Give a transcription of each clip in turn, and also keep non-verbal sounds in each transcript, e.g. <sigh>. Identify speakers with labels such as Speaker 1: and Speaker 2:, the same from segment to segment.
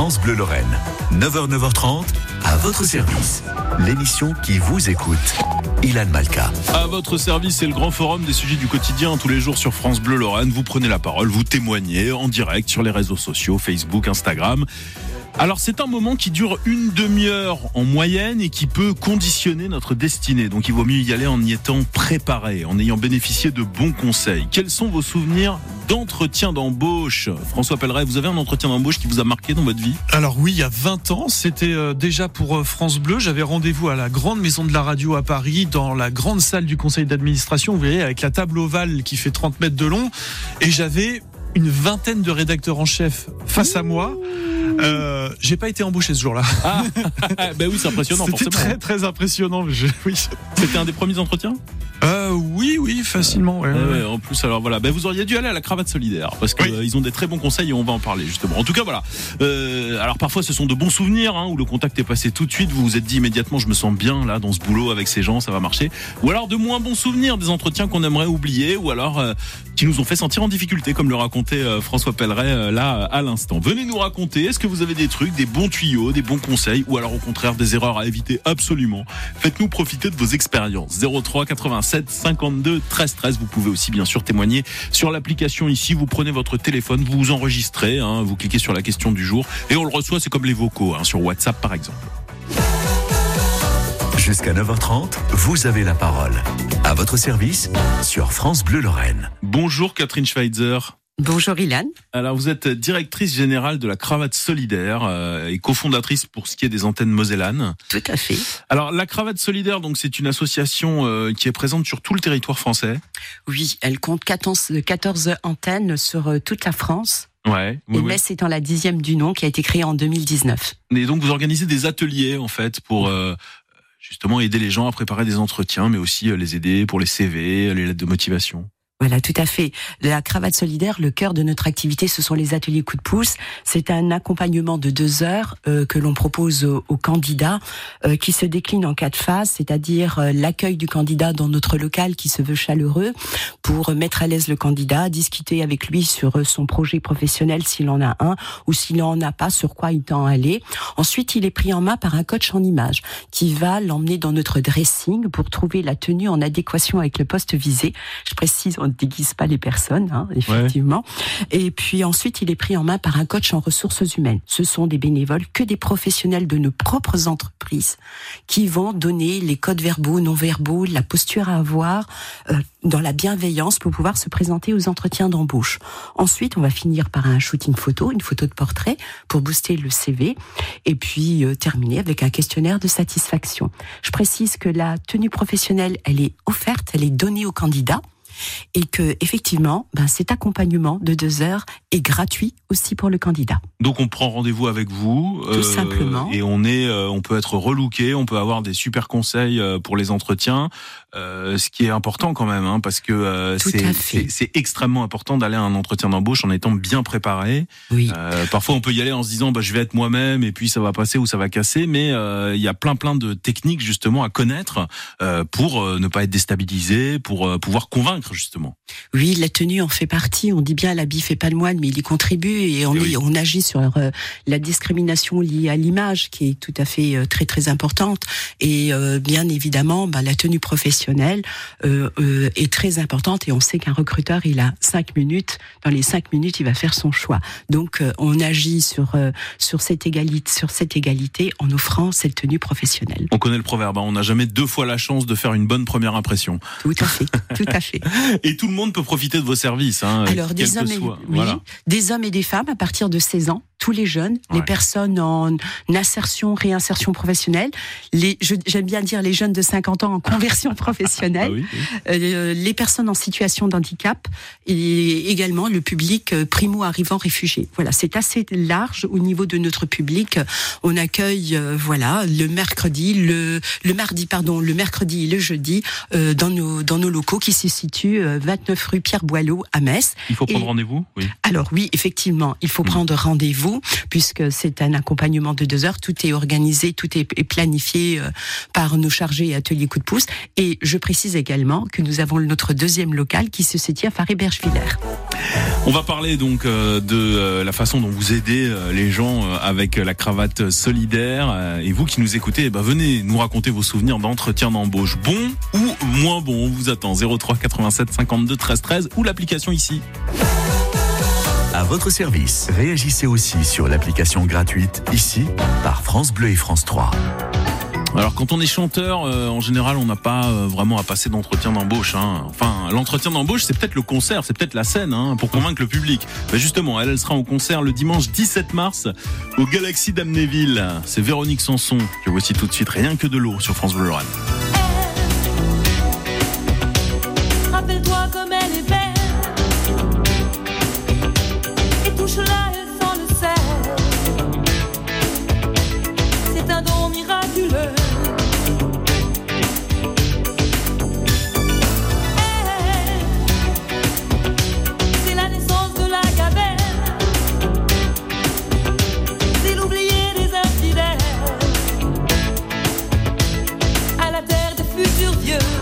Speaker 1: France Bleu Lorraine. 9h, 9h30, à votre service. L'émission qui vous écoute. Ilan Malka.
Speaker 2: À votre service, c'est le grand forum des sujets du quotidien tous les jours sur France Bleu Lorraine. Vous prenez la parole, vous témoignez en direct sur les réseaux sociaux, Facebook, Instagram. Alors c'est un moment qui dure une demi-heure en moyenne et qui peut conditionner notre destinée. Donc il vaut mieux y aller en y étant préparé, en ayant bénéficié de bons conseils. Quels sont vos souvenirs d'entretien d'embauche? François Pelleret, vous avez un entretien d'embauche qui vous a marqué dans votre vie?
Speaker 3: Alors oui, il y a 20 ans, c'était euh, déjà pour euh, France Bleu. J'avais rendez-vous à la grande maison de la radio à Paris, dans la grande salle du conseil d'administration, vous voyez, avec la table ovale qui fait 30 mètres de long. Et j'avais une vingtaine de rédacteurs en chef face à moi. Euh, j'ai pas été embauché ce jour-là.
Speaker 2: Ah, <laughs> ben oui, c'est impressionnant.
Speaker 3: C'était très très impressionnant. Je, <laughs> oui.
Speaker 2: C'était un des premiers entretiens?
Speaker 3: Euh, oui, oui, facilement. ouais,
Speaker 2: Ouais,
Speaker 3: ouais.
Speaker 2: ouais, en plus, alors voilà, ben, vous auriez dû aller à la cravate solidaire parce qu'ils
Speaker 3: Oui.
Speaker 2: ont des très bons conseils et on va en parler justement. En tout cas, voilà. Euh, alors parfois, ce sont de bons souvenirs hein, où le contact est passé tout de suite. Vous vous êtes dit immédiatement, je me sens bien là dans ce boulot avec ces gens, ça va marcher. Ou alors de moins bons souvenirs, des entretiens qu'on aimerait oublier, ou alors euh, qui nous ont fait sentir en difficulté, comme le racontait euh, François Pelleret euh, là à l'instant. Venez nous raconter. Est-ce que vous avez des trucs, des bons tuyaux, des bons conseils, ou alors au contraire des erreurs à éviter? Absolument Faites-nous profiter de vos expériences. 03 87 52 13 13. Vous pouvez aussi bien sûr témoigner sur l'application ici. Vous prenez votre téléphone, vous vous enregistrez, hein, vous cliquez sur la question du jour et on le reçoit. C'est comme les vocaux hein, sur WhatsApp par exemple.
Speaker 1: Jusqu'à 9h30, vous avez la parole. À votre service sur France Bleu Lorraine.
Speaker 2: Bonjour Catherine Schweitzer.
Speaker 4: Bonjour Ilan.
Speaker 2: Alors vous êtes directrice générale de la Cravate Solidaire euh, et cofondatrice pour ce qui est des antennes Mosellanes.
Speaker 4: Tout à fait.
Speaker 2: Alors la Cravate Solidaire, donc c'est une association euh, qui est présente sur tout le territoire français.
Speaker 4: Oui, elle compte 14, 14 antennes sur euh, toute la France.
Speaker 2: Ouais. oui,
Speaker 4: et
Speaker 2: oui.
Speaker 4: Metz étant la dixième du nom qui a été créée en 2019.
Speaker 2: Et donc vous organisez des ateliers en fait pour justement aider les gens à préparer des entretiens, mais aussi les aider pour les CV, les lettres de motivation.
Speaker 4: Voilà, tout à fait. La cravate solidaire, le cœur de notre activité, ce sont les ateliers coup de pouce. C'est un accompagnement de deux heures euh, que l'on propose aux, aux candidats, euh, qui se décline en quatre phases, c'est-à-dire euh, l'accueil du candidat dans notre local qui se veut chaleureux, pour mettre à l'aise le candidat, discuter avec lui sur euh, son projet professionnel s'il en a un, ou s'il n'en a pas, sur quoi il tend à aller. Ensuite, il est pris en main par un coach en image qui va l'emmener dans notre dressing pour trouver la tenue en adéquation avec le poste visé. Je précise, déguise pas les personnes, hein, effectivement. Et puis ensuite, il est pris en main par un coach en ressources humaines. Ce sont des bénévoles, que des professionnels de nos propres entreprises qui vont donner les codes verbaux, non verbaux, la posture à avoir euh, dans la bienveillance pour pouvoir se présenter aux entretiens d'embauche. Ensuite, on va finir par un shooting photo, une photo de portrait pour booster le CV et puis euh, terminer avec un questionnaire de satisfaction. Je précise que la tenue professionnelle, elle est offerte, elle est donnée au candidat et que effectivement, ben, cet accompagnement de deux heures est gratuit aussi pour le candidat.
Speaker 2: Donc on prend rendez-vous avec vous,
Speaker 4: Tout simplement.
Speaker 2: et on est, euh, on peut être relooké, on peut avoir des super conseils euh, pour les entretiens, euh, ce qui est important quand même, hein, parce que euh, c'est extrêmement important d'aller à un entretien d'embauche en étant bien préparé.
Speaker 4: Oui.
Speaker 2: Euh, parfois, on peut y aller en se disant, bah, je vais être moi-même et puis ça va passer ou ça va casser, mais euh, il y a plein plein de techniques justement à connaître euh, pour euh, ne pas être déstabilisé, pour euh, pouvoir convaincre justement.
Speaker 4: Oui, la tenue en fait partie. On dit bien l'habit fait pas le moine, mais il y contribue et on,
Speaker 2: Eh oui.
Speaker 4: est- on agit sur euh, la discrimination liée à l'image, qui est tout à fait euh, très très importante. Et euh, bien évidemment, bah, la tenue professionnelle est très importante. Et on sait qu'un recruteur, il a cinq minutes. Dans les cinq minutes, il va faire son choix. Donc, on agit sur sur cette égalité, sur cette égalité, en offrant cette tenue professionnelle.
Speaker 2: On connaît le proverbe, hein, on n'a jamais deux fois la chance de faire une bonne première impression.
Speaker 4: Tout à fait, tout à fait. <laughs>
Speaker 2: Et tout le monde peut profiter de vos services. Hein,
Speaker 4: Alors des
Speaker 2: que
Speaker 4: hommes, et, oui,
Speaker 2: Voilà.
Speaker 4: des hommes et des femmes à partir de 16 ans, tous les jeunes,
Speaker 2: Ouais.
Speaker 4: les personnes en insertion, réinsertion professionnelle, les, je- j'aime bien dire les jeunes de 50 ans en conversion <laughs>
Speaker 2: Ah
Speaker 4: professionnelle,
Speaker 2: oui, oui.
Speaker 4: euh, les personnes en situation de handicap et également le public euh, primo-arrivant réfugié. Voilà, c'est assez large au niveau de notre public. On accueille, euh, voilà, le mercredi, le, le mardi, pardon, le mercredi et le jeudi euh, dans nos dans nos locaux qui se situent euh, 29 rue Pierre Boileau à Metz.
Speaker 2: Il faut prendre rendez-vous Oui.
Speaker 4: Alors oui, effectivement, il faut
Speaker 2: Mm.
Speaker 4: prendre rendez-vous. Puisque c'est un accompagnement de deux heures. Tout est organisé, tout est planifié par nos chargés ateliers coup de pouce. Et je précise également que nous avons notre deuxième local qui se situe à Faris-Bergevillers.
Speaker 2: On va parler donc euh, de euh, la façon dont vous aidez euh, les gens avec la cravate solidaire. Et vous qui nous écoutez, eh ben, venez nous raconter vos souvenirs d'entretien d'embauche. Bon ou moins bon On vous attend 03 87 52 13 13 ou l'application ici.
Speaker 1: À votre service, réagissez aussi sur l'application gratuite ici par France Bleu et France 3.
Speaker 2: Alors quand on est chanteur, euh, en général, on n'a pas euh, vraiment à passer d'entretien d'embauche. Hein. Enfin, l'entretien d'embauche, c'est peut-être le concert, c'est peut-être la scène hein, pour convaincre le public. Mais justement, elle, elle sera au concert le dimanche 17 mars au Galaxy d'Amnéville. C'est Véronique Sanson que voici tout de suite, rien que de l'eau sur France Bleu Lorraine.
Speaker 5: Rappelle-toi comme elle est belle. you.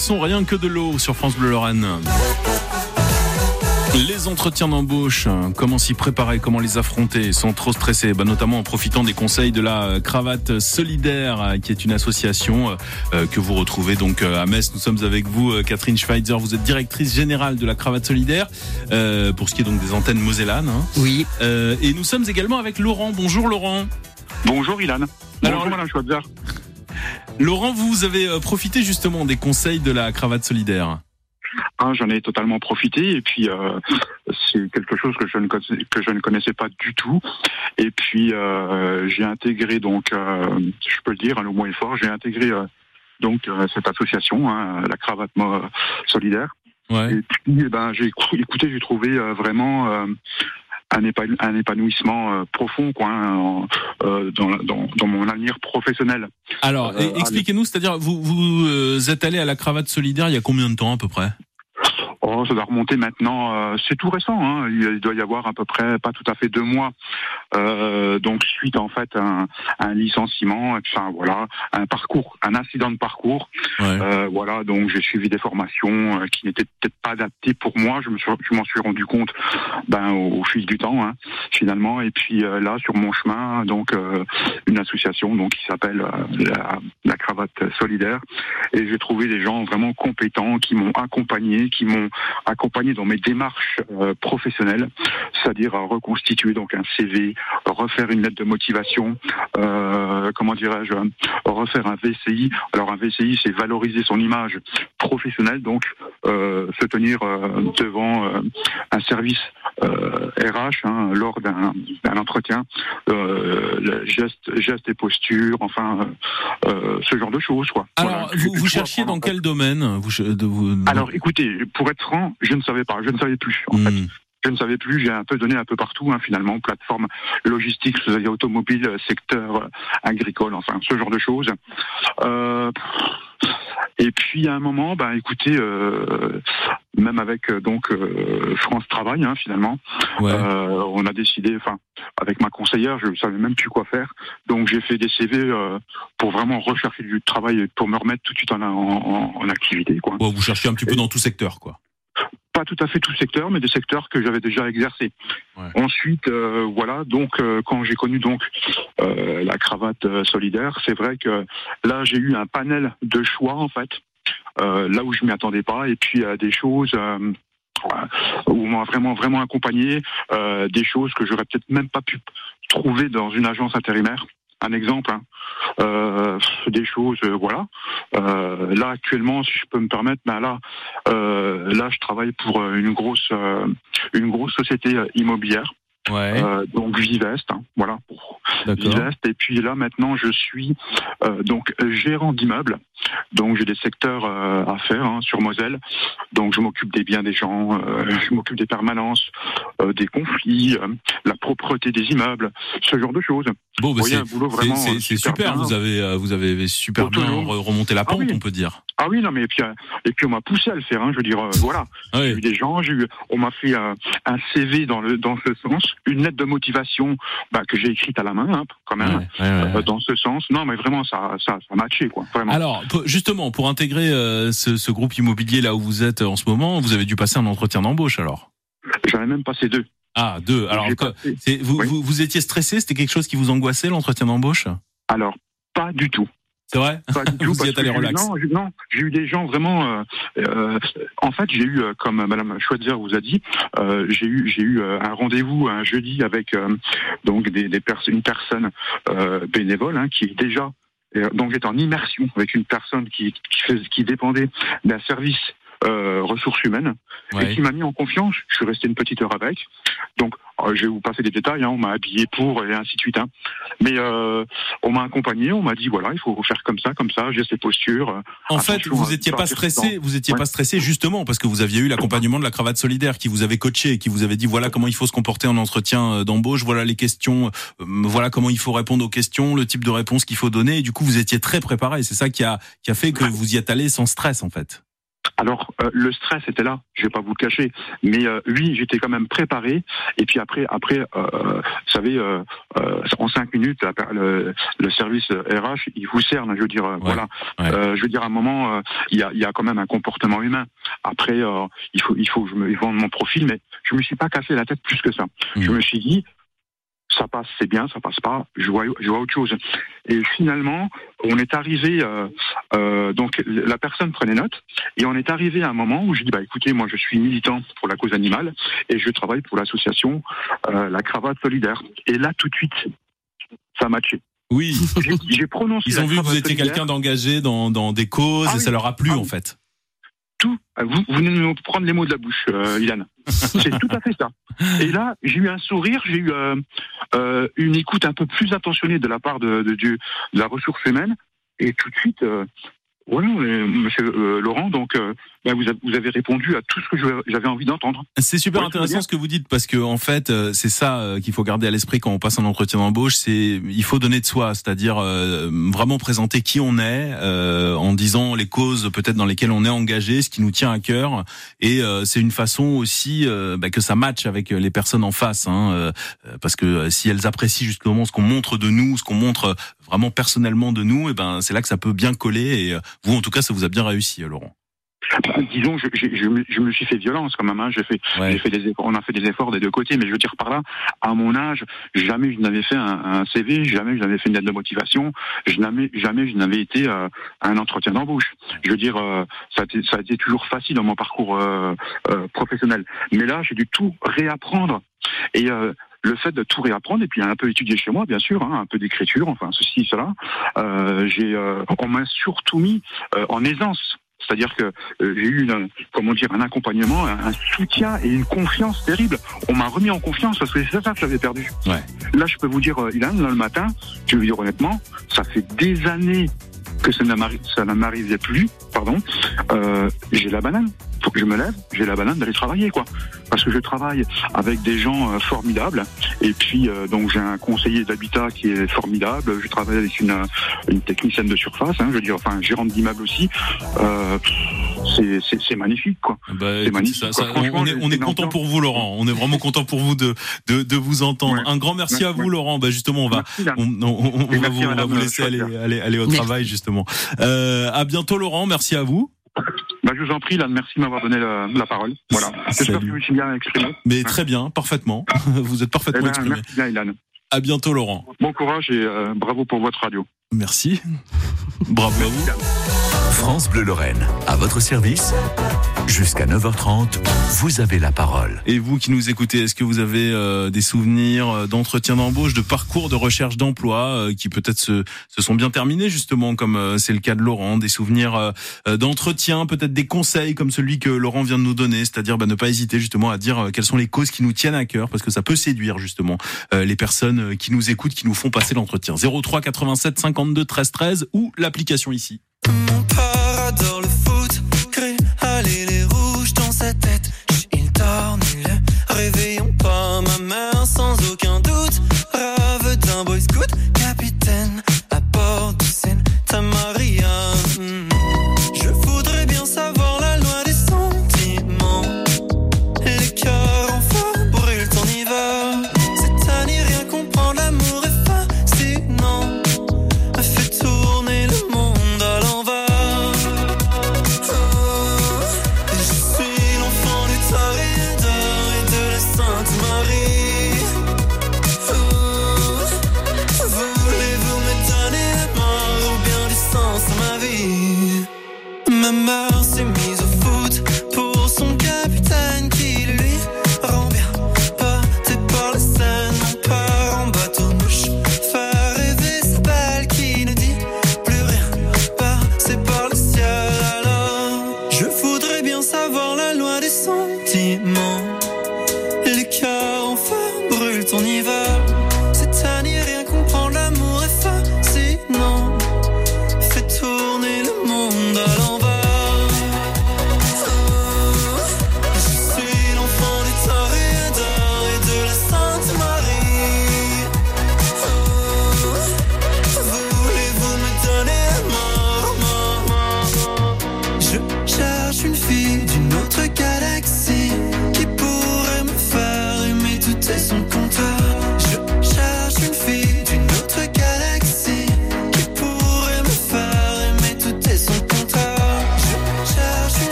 Speaker 2: Sanson, rien que de l'eau sur France Bleu Lorraine. Les entretiens d'embauche, comment s'y préparer, comment les affronter sans trop stresser, bah, notamment en profitant des conseils de la cravate solidaire, qui est une association euh, que vous retrouvez donc euh, à Metz. Nous sommes avec vous, euh, Catherine Schweitzer. Vous êtes directrice générale de la cravate solidaire pour ce qui est donc des antennes mosellanes. Hein.
Speaker 4: Oui.
Speaker 2: et nous sommes également avec Laurent. Bonjour Laurent.
Speaker 6: Bonjour Ilan. Bonjour Madame Schweitzer.
Speaker 2: Laurent, vous avez euh, profité justement des conseils de la cravate solidaire.
Speaker 6: Ah, j'en ai totalement profité et puis euh, c'est quelque chose que je ne connaissais, que je ne connaissais pas du tout. Et puis euh, j'ai intégré donc, euh, je peux le dire, le mot est fort, j'ai intégré donc cette association, hein, la cravate solidaire.
Speaker 2: Ouais.
Speaker 6: Et puis, eh ben, j'ai écou- écouté, j'ai trouvé vraiment un, épa- un épanouissement euh, profond quoi, hein, en- euh, dans, dans, dans mon avenir professionnel.
Speaker 2: Alors,
Speaker 6: Euh,
Speaker 2: expliquez-nous, c'est-à-dire, vous, vous êtes allé à la cravate solidaire il y a combien de temps à peu près?
Speaker 6: Oh, ça doit remonter maintenant. euh, c'est tout récent. Hein, il, doit y avoir à peu près pas tout à fait deux mois. Euh, donc suite en fait à un, à un licenciement, et puis, enfin voilà, un parcours, un incident de parcours.
Speaker 2: Ouais.
Speaker 6: Euh, voilà, donc j'ai suivi des formations euh, qui n'étaient peut-être pas adaptées pour moi. Je me suis, je m'en suis rendu compte, ben au, au fil du temps, hein, finalement. Et puis euh, là, sur mon chemin, donc euh, une association, donc qui s'appelle la, la cravate solidaire. Et j'ai trouvé des gens vraiment compétents qui m'ont accompagné, qui m'ont accompagné dans mes démarches euh, professionnelles, c'est-à-dire reconstituer donc un CV, refaire une lettre de motivation, euh, comment dirais-je, refaire un VCI. Alors un VCI, c'est valoriser son image professionnelle, donc euh, se tenir euh, devant euh, un service RH hein, lors d'un d'un entretien, euh, le geste, gestes et postures, enfin euh, euh, ce genre de choses quoi.
Speaker 2: Alors,
Speaker 6: Voilà.
Speaker 2: vous, vous cherchiez dans quel domaine vous, de vous,
Speaker 6: Alors écoutez, pour être franc, je ne savais pas, je ne savais plus en fait. Je ne savais plus, j'ai un peu donné un peu partout, hein, finalement, plateforme logistique, c'est-à-dire automobile, secteur euh, agricole, enfin, ce genre de choses. Euh, et puis, à un moment, bah, écoutez, euh, même avec euh, donc euh, France Travail, hein, finalement,
Speaker 2: Ouais.
Speaker 6: euh, on a décidé, enfin, avec ma conseillère, je ne savais même plus quoi faire. Donc, j'ai fait des CV euh, pour vraiment rechercher du travail et pour me remettre tout de suite en, en, en activité, quoi
Speaker 2: Ouais, vous cherchiez un petit peu dans tout secteur, quoi.
Speaker 6: Pas tout à fait tout secteur, mais des secteurs que j'avais déjà exercés.
Speaker 2: Ouais.
Speaker 6: Ensuite, euh, voilà, donc euh, quand j'ai connu donc euh, la cravate euh, solidaire, c'est vrai que là j'ai eu un panel de choix en fait, euh, là où je m'y attendais pas, et puis euh, des choses. euh, où on m'a vraiment vraiment accompagné euh, des choses que j'aurais peut-être même pas pu trouver dans une agence intérimaire un exemple hein. Euh, des choses euh, voilà. Euh, là actuellement si je peux me permettre ben là euh, là je travaille pour euh, une grosse une grosse société immobilière.
Speaker 2: Ouais,
Speaker 6: euh, donc Vivest hein, voilà. Vivest. Et puis là maintenant je suis euh, donc gérant d'immeuble donc j'ai des secteurs euh, à faire hein, sur Moselle. Donc je m'occupe des biens des gens euh, je m'occupe des permanences euh, des conflits euh, la propreté des immeubles ce genre de choses
Speaker 2: Bon, bah, c'est
Speaker 6: euh,
Speaker 2: c'est super.
Speaker 6: bien.
Speaker 2: Vous avez, euh, vous avez super bien
Speaker 6: Autonome.
Speaker 2: remonté la
Speaker 6: Ah
Speaker 2: pente,
Speaker 6: oui.
Speaker 2: on peut dire.
Speaker 6: Ah oui, non, mais et puis, euh, et puis on m'a poussé à le faire. Hein, je veux dire, euh, voilà.
Speaker 2: Ah
Speaker 6: J'ai eu des gens, eu, on m'a fait euh, un CV dans le dans ce sens, une lettre de motivation bah, que j'ai écrite à la main, hein, quand même,
Speaker 2: Ouais, ouais, ouais.
Speaker 6: dans ce sens. Non, mais vraiment, ça ça ça matché, quoi. Vraiment.
Speaker 2: Alors, justement, pour intégrer euh, ce, ce groupe immobilier là où vous êtes en ce moment, vous avez dû passer un entretien d'embauche alors?
Speaker 6: J'en ai même passé deux.
Speaker 2: Ah, deux. Alors, vous,
Speaker 6: Oui.
Speaker 2: vous, vous étiez stressé? C'était quelque chose qui vous angoissait l'entretien d'embauche?
Speaker 6: Alors, pas du tout.
Speaker 2: C'est vrai?
Speaker 6: Pas du <laughs> tout.
Speaker 2: Vous y êtes allé relax.
Speaker 6: Non, j'ai- non, j'ai eu des gens vraiment. euh, euh, en fait, j'ai eu, euh, comme Madame Schweitzer vous a dit, euh, j'ai eu, j'ai eu un rendez-vous un jeudi avec donc des, une personne bénévole hein, qui est déjà. donc j'étais en immersion avec une personne qui qui dépendait d'un service euh, ressources humaines et qui m'a mis en confiance. Je suis resté une petite heure avec. Donc, euh, je vais vous passer des détails. Hein, on m'a habillé pour et ainsi de suite. Hein. Mais euh, on m'a accompagné. On m'a dit voilà, il faut faire comme ça, comme ça. J'ai ces postures. euh,
Speaker 2: En fait, vous
Speaker 6: à
Speaker 2: étiez pas stressé, vous étiez
Speaker 6: Ouais.
Speaker 2: pas stressé justement parce que vous aviez eu l'accompagnement de la cravate solidaire qui vous avait coaché et qui vous avait dit voilà comment il faut se comporter en entretien d'embauche, voilà les questions, voilà comment il faut répondre aux questions, le type de réponse qu'il faut donner et du coup vous étiez très préparé, c'est ça qui a qui a fait que vous y êtes allé sans stress en fait.
Speaker 6: Alors, euh, le stress était là, je vais pas vous le cacher, mais euh, oui, j'étais quand même préparé. Et puis après, après, euh, vous savez, euh, euh, en cinq minutes, la le, le service RH, il vous cerne. Je veux dire, voilà.
Speaker 2: ouais.
Speaker 6: Euh, je veux dire, à un moment, il y, a, il y a quand même un comportement humain. Après, euh, il faut, il faut je me vende mon profil, mais je me suis pas cassé la tête plus que ça.
Speaker 2: Mhm.
Speaker 6: Je me suis dit, ça passe, c'est bien, ça passe pas, je vois, je vois autre chose. Et finalement, on est arrivé, euh, euh, donc la personne prenait note, et on est arrivé à un moment où je dis, bah écoutez, moi je suis militant pour la cause animale, et je travaille pour l'association euh, La Cravate Solidaire. Et là, tout de suite, ça a matché.
Speaker 2: Oui.
Speaker 6: J'ai- prononcé.
Speaker 2: Ils ont vu que vous étiez quelqu'un d'engagé dans, dans des causes
Speaker 6: Ah
Speaker 2: et
Speaker 6: oui.
Speaker 2: ça leur a plu
Speaker 6: Ah
Speaker 2: en fait.
Speaker 6: Tout. Vous, vous venez de me prendre les mots de la bouche, euh, Ilan. <laughs> C'est tout à fait ça. Et là, j'ai eu un sourire, j'ai eu euh, euh, une écoute un peu plus attentionnée de la part de, de, de la ressource humaine. Et tout de suite, euh, voilà, euh, monsieur euh, Laurent, donc ben, vous, avez, vous avez répondu à tout ce que j'avais envie d'entendre.
Speaker 2: C'est super
Speaker 6: Ouais,
Speaker 2: intéressant ce que vous dites parce que en fait euh, c'est ça euh, qu'il faut garder à l'esprit quand on passe un entretien d'embauche, c'est il faut donner de soi, c'est-à-dire euh, vraiment présenter qui on est euh, en disant les causes peut-être dans lesquelles on est engagé, ce qui nous tient à cœur et euh, c'est une façon aussi euh, bah, que ça matche avec les personnes en face hein, euh, parce que si elles apprécient justement ce qu'on montre de nous, ce qu'on montre vraiment personnellement de nous, et ben c'est là que ça peut bien coller et vous en tout cas ça vous a bien réussi Laurent.
Speaker 6: Disons, je, je, je, me, je me suis fait violence quand même. Hein. J'ai fait,
Speaker 2: Ouais.
Speaker 6: fait des efforts, on a fait des efforts des deux côtés, mais je veux dire par là, à mon âge, jamais je n'avais fait un, un CV, jamais je n'avais fait une lettre de motivation, je n'avais, jamais je n'avais été euh, à un entretien d'embauche. Je veux dire, euh, ça, a été, ça a été toujours facile dans mon parcours euh, euh, professionnel. Mais là, j'ai dû tout réapprendre. Et euh, le fait de tout réapprendre et puis un peu étudier chez moi, bien sûr, hein, un peu d'écriture, enfin ceci, cela, euh, j'ai, euh, on m'a surtout mis euh, en aisance. C'est-à-dire que euh, j'ai eu une, comment dire, un accompagnement, un, un soutien et une confiance terrible. On m'a remis en confiance parce que c'est ça que j'avais perdu.
Speaker 2: Ouais.
Speaker 6: Là, je peux vous dire, euh, Ilan, là, le matin, je vais vous dire honnêtement, ça fait des années que ça ne m'arri- ça ne m'arrivait plus, pardon. Euh, j'ai la banane. Faut que je me lève, j'ai la banane d'aller travailler, quoi. Parce que je travaille avec des gens euh, formidables. Et puis, euh, donc, j'ai un conseiller d'habitat qui est formidable. Je travaille avec une, euh, une technicienne de surface, hein, je veux dire, enfin, un gérant d'immeuble aussi. Euh, c'est- c'est c'est magnifique, quoi.
Speaker 2: Bah, écoutez,
Speaker 6: magnifique,
Speaker 2: ça-
Speaker 6: quoi.
Speaker 2: ça-
Speaker 6: Franchement,
Speaker 2: on est, on
Speaker 6: c'est
Speaker 2: est content pour vous, Laurent. On est vraiment content pour vous de, de, de vous entendre.
Speaker 6: Ouais.
Speaker 2: Un grand merci à vous,
Speaker 6: Ouais.
Speaker 2: Laurent. Bah, justement, on va,
Speaker 6: Merci,
Speaker 2: on, on- on
Speaker 6: Et
Speaker 2: va, vous, on va vous laisser aller, aller, aller au
Speaker 4: Merci.
Speaker 2: travail, justement. Euh, à bientôt, Laurent. Merci à vous.
Speaker 6: Bah, je vous en prie, Ilan, merci de m'avoir donné la, la parole. Voilà. J'espère que je me suis bien exprimé.
Speaker 2: Mais très bien, parfaitement. <laughs> Vous êtes
Speaker 6: Eh
Speaker 2: parfaitement
Speaker 6: ben,
Speaker 2: exprimé.
Speaker 6: merci bien, Ilan.
Speaker 2: À bientôt, Laurent.
Speaker 6: Bon courage et euh, bravo pour votre radio.
Speaker 2: Merci. <laughs> Bravo à vous.
Speaker 1: France Bleu Lorraine, à votre service. Jusqu'à 9h30, vous avez la parole.
Speaker 2: Et vous qui nous écoutez, est-ce que vous avez euh, des souvenirs euh, d'entretien d'embauche, de parcours de recherche d'emploi euh, qui peut-être se, se sont bien terminés justement, comme euh, c'est le cas de Laurent, des souvenirs euh, euh, d'entretien, peut-être des conseils comme celui que Laurent vient de nous donner, c'est-à-dire bah, ne pas hésiter justement à dire quelles sont les causes qui nous tiennent à cœur, parce que ça peut séduire justement les personnes qui nous écoutent, qui nous font passer l'entretien. 03 87 52 13 13 ou l'application ici.
Speaker 7: Mon père adore le foot, crée aller les rouges dans sa tête.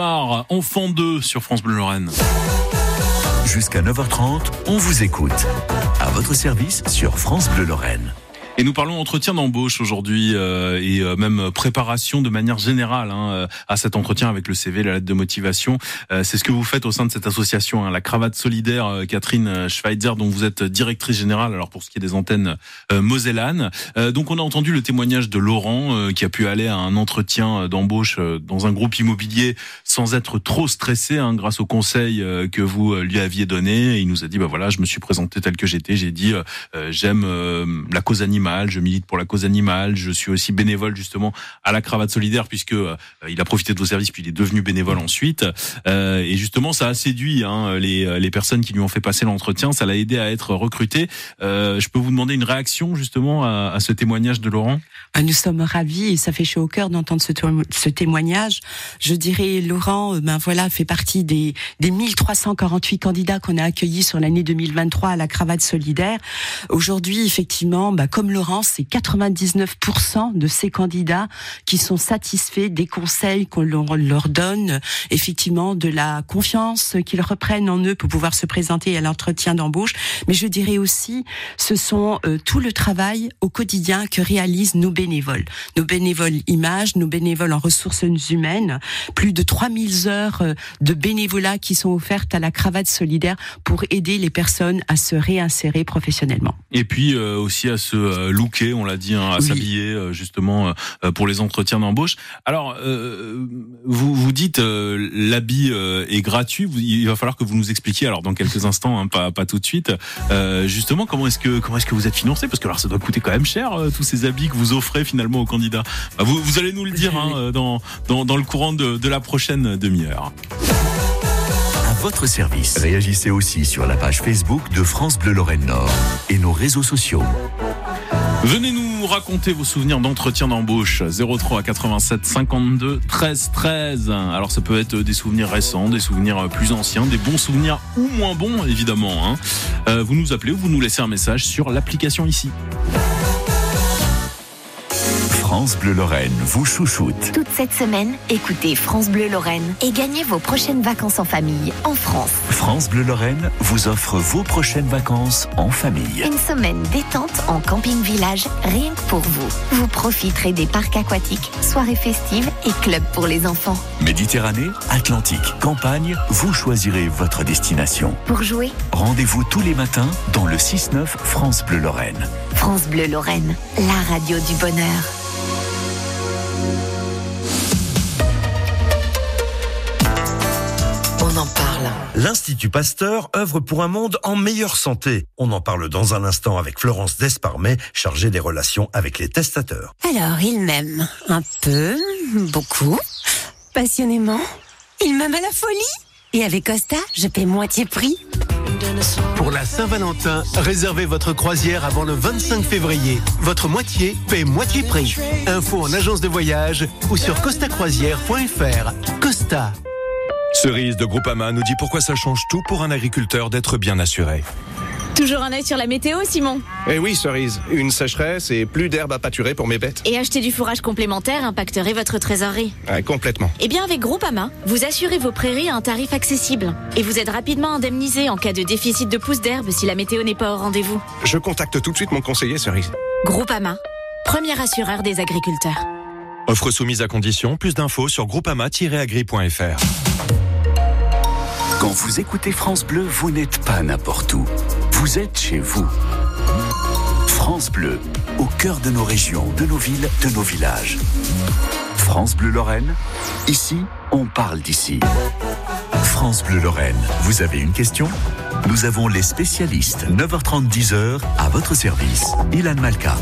Speaker 2: Enfant 2 sur France Bleu Lorraine.
Speaker 1: Jusqu'à 9h30, on vous écoute. À votre service sur France Bleu Lorraine.
Speaker 2: Et nous parlons entretien d'embauche aujourd'hui euh, et euh, même préparation de manière générale hein, euh, à cet entretien avec le CV, la lettre de motivation. Euh, c'est ce que vous faites au sein de cette association, hein, la Cravate Solidaire, euh, Catherine Schweitzer, dont vous êtes directrice générale. Alors pour ce qui est des antennes euh, Mosellanes. Euh, donc on a entendu le témoignage de Laurent euh, qui a pu aller à un entretien d'embauche euh, dans un groupe immobilier sans être trop stressé hein, grâce au conseil euh, que vous euh, lui aviez donné. Il nous a dit bah voilà, je me suis présenté tel que j'étais. J'ai dit euh, euh, j'aime euh, la cause animale, je milite pour la cause animale, je suis aussi bénévole justement à la cravate solidaire puisque euh, il a profité de vos services puis il est devenu bénévole ensuite. Et justement, ça a séduit hein, les, les personnes qui lui ont fait passer l'entretien. Ça l'a aidé à être recruté. Je peux vous demander une réaction justement à, à ce témoignage de Laurent?
Speaker 4: Ah, Nous sommes ravis et ça fait chaud au cœur d'entendre ce, ce témoignage. Je dirais, Laurent, euh, ben voilà, fait partie des, des 1348 candidats qu'on a accueillis sur l'année 2023 à la cravate solidaire. Aujourd'hui, effectivement, ben, comme Laurent, c'est 99% de ces candidats qui sont satisfaits des conseils qu'on leur, donne, effectivement, de la confiance qu'ils reprennent en eux pour pouvoir se présenter à l'entretien d'embauche. Mais je dirais aussi, ce sont euh, tout le travail au quotidien que réalisent nos bénévoles. Nos bénévoles images, nos bénévoles en ressources humaines, plus de 3000 heures euh, de bénévolat qui sont offertes à la cravate solidaire pour aider les personnes à se réinsérer professionnellement.
Speaker 2: Et puis euh, aussi à se euh, looker, on l'a dit, hein, à
Speaker 4: Oui.
Speaker 2: s'habiller euh, justement pour les entretiens d'embauche. Alors, vous vous dites l'habit est gratuit. Il va falloir que vous nous expliquiez. Alors dans quelques instants, hein, pas pas tout de suite. justement, comment est-ce que comment est-ce que vous êtes financé? Parce que alors ça doit coûter quand même cher tous ces habits que vous offrez finalement aux candidats. Bah, vous vous allez nous le dire hein, <laughs> dans, dans dans le courant de, de la prochaine demi-heure.
Speaker 1: À votre service. Réagissez aussi sur la page Facebook de France Bleu Lorraine Nord et nos réseaux sociaux.
Speaker 2: Venez nous raconter vos souvenirs d'entretien d'embauche 03 87 52 13 13. Alors ça peut être des souvenirs récents, des souvenirs plus anciens, des bons souvenirs ou moins bons évidemment. hein. Euh, vous nous appelez ou vous nous laissez un message sur l'application ici.
Speaker 1: France Bleu Lorraine vous chouchoute.
Speaker 8: Toute cette semaine, écoutez France Bleu Lorraine et gagnez vos prochaines vacances en famille en France.
Speaker 1: France Bleu Lorraine vous offre vos prochaines vacances en famille.
Speaker 8: Une semaine détente en camping-village rien que pour vous. Vous profiterez des parcs aquatiques, soirées festives et clubs pour les enfants.
Speaker 1: Méditerranée, Atlantique, campagne, vous choisirez votre destination.
Speaker 8: Pour jouer,
Speaker 1: Rendez-vous tous les matins dans le 6-9 France Bleu Lorraine.
Speaker 8: France Bleu Lorraine, la radio du bonheur.
Speaker 9: L'Institut Pasteur œuvre pour un monde en meilleure santé. On en parle dans un instant avec Florence Desparmet, chargée des relations avec les testateurs.
Speaker 10: Alors, il m'aime un peu, beaucoup, passionnément. Il m'aime à la folie. Et avec Costa, je paie moitié prix.
Speaker 11: Pour la Saint-Valentin, réservez votre croisière avant le 25 février. Votre moitié paie moitié prix. Info en agence de voyage ou sur costacroisière.fr. Costa.
Speaker 12: Cerise de Groupama nous dit pourquoi ça change tout pour un agriculteur d'être bien assuré.
Speaker 13: Toujours un œil sur la météo, Simon.
Speaker 14: Eh oui, Cerise, une sécheresse et plus d'herbe à pâturer pour mes bêtes.
Speaker 13: Et acheter du fourrage complémentaire impacterait votre trésorerie.
Speaker 14: Ouais, complètement.
Speaker 13: Eh bien, avec Groupama, vous assurez vos prairies à un tarif accessible. Et vous êtes rapidement indemnisé en cas de déficit de pousses d'herbe si la météo n'est pas au rendez-vous.
Speaker 14: Je contacte tout de suite mon conseiller, Cerise.
Speaker 13: Groupama, premier assureur des agriculteurs.
Speaker 12: Offre soumise à condition, plus d'infos sur groupama-agri.fr.
Speaker 1: Quand vous écoutez France Bleu, vous n'êtes pas n'importe où. Vous êtes chez vous. France Bleu, au cœur de nos régions, de nos villes, de nos villages. France Bleu Lorraine, ici, on parle d'ici. France Bleu Lorraine, vous avez une question? Nous avons les spécialistes. 9h30, 10h, à votre service. Ilan Malka.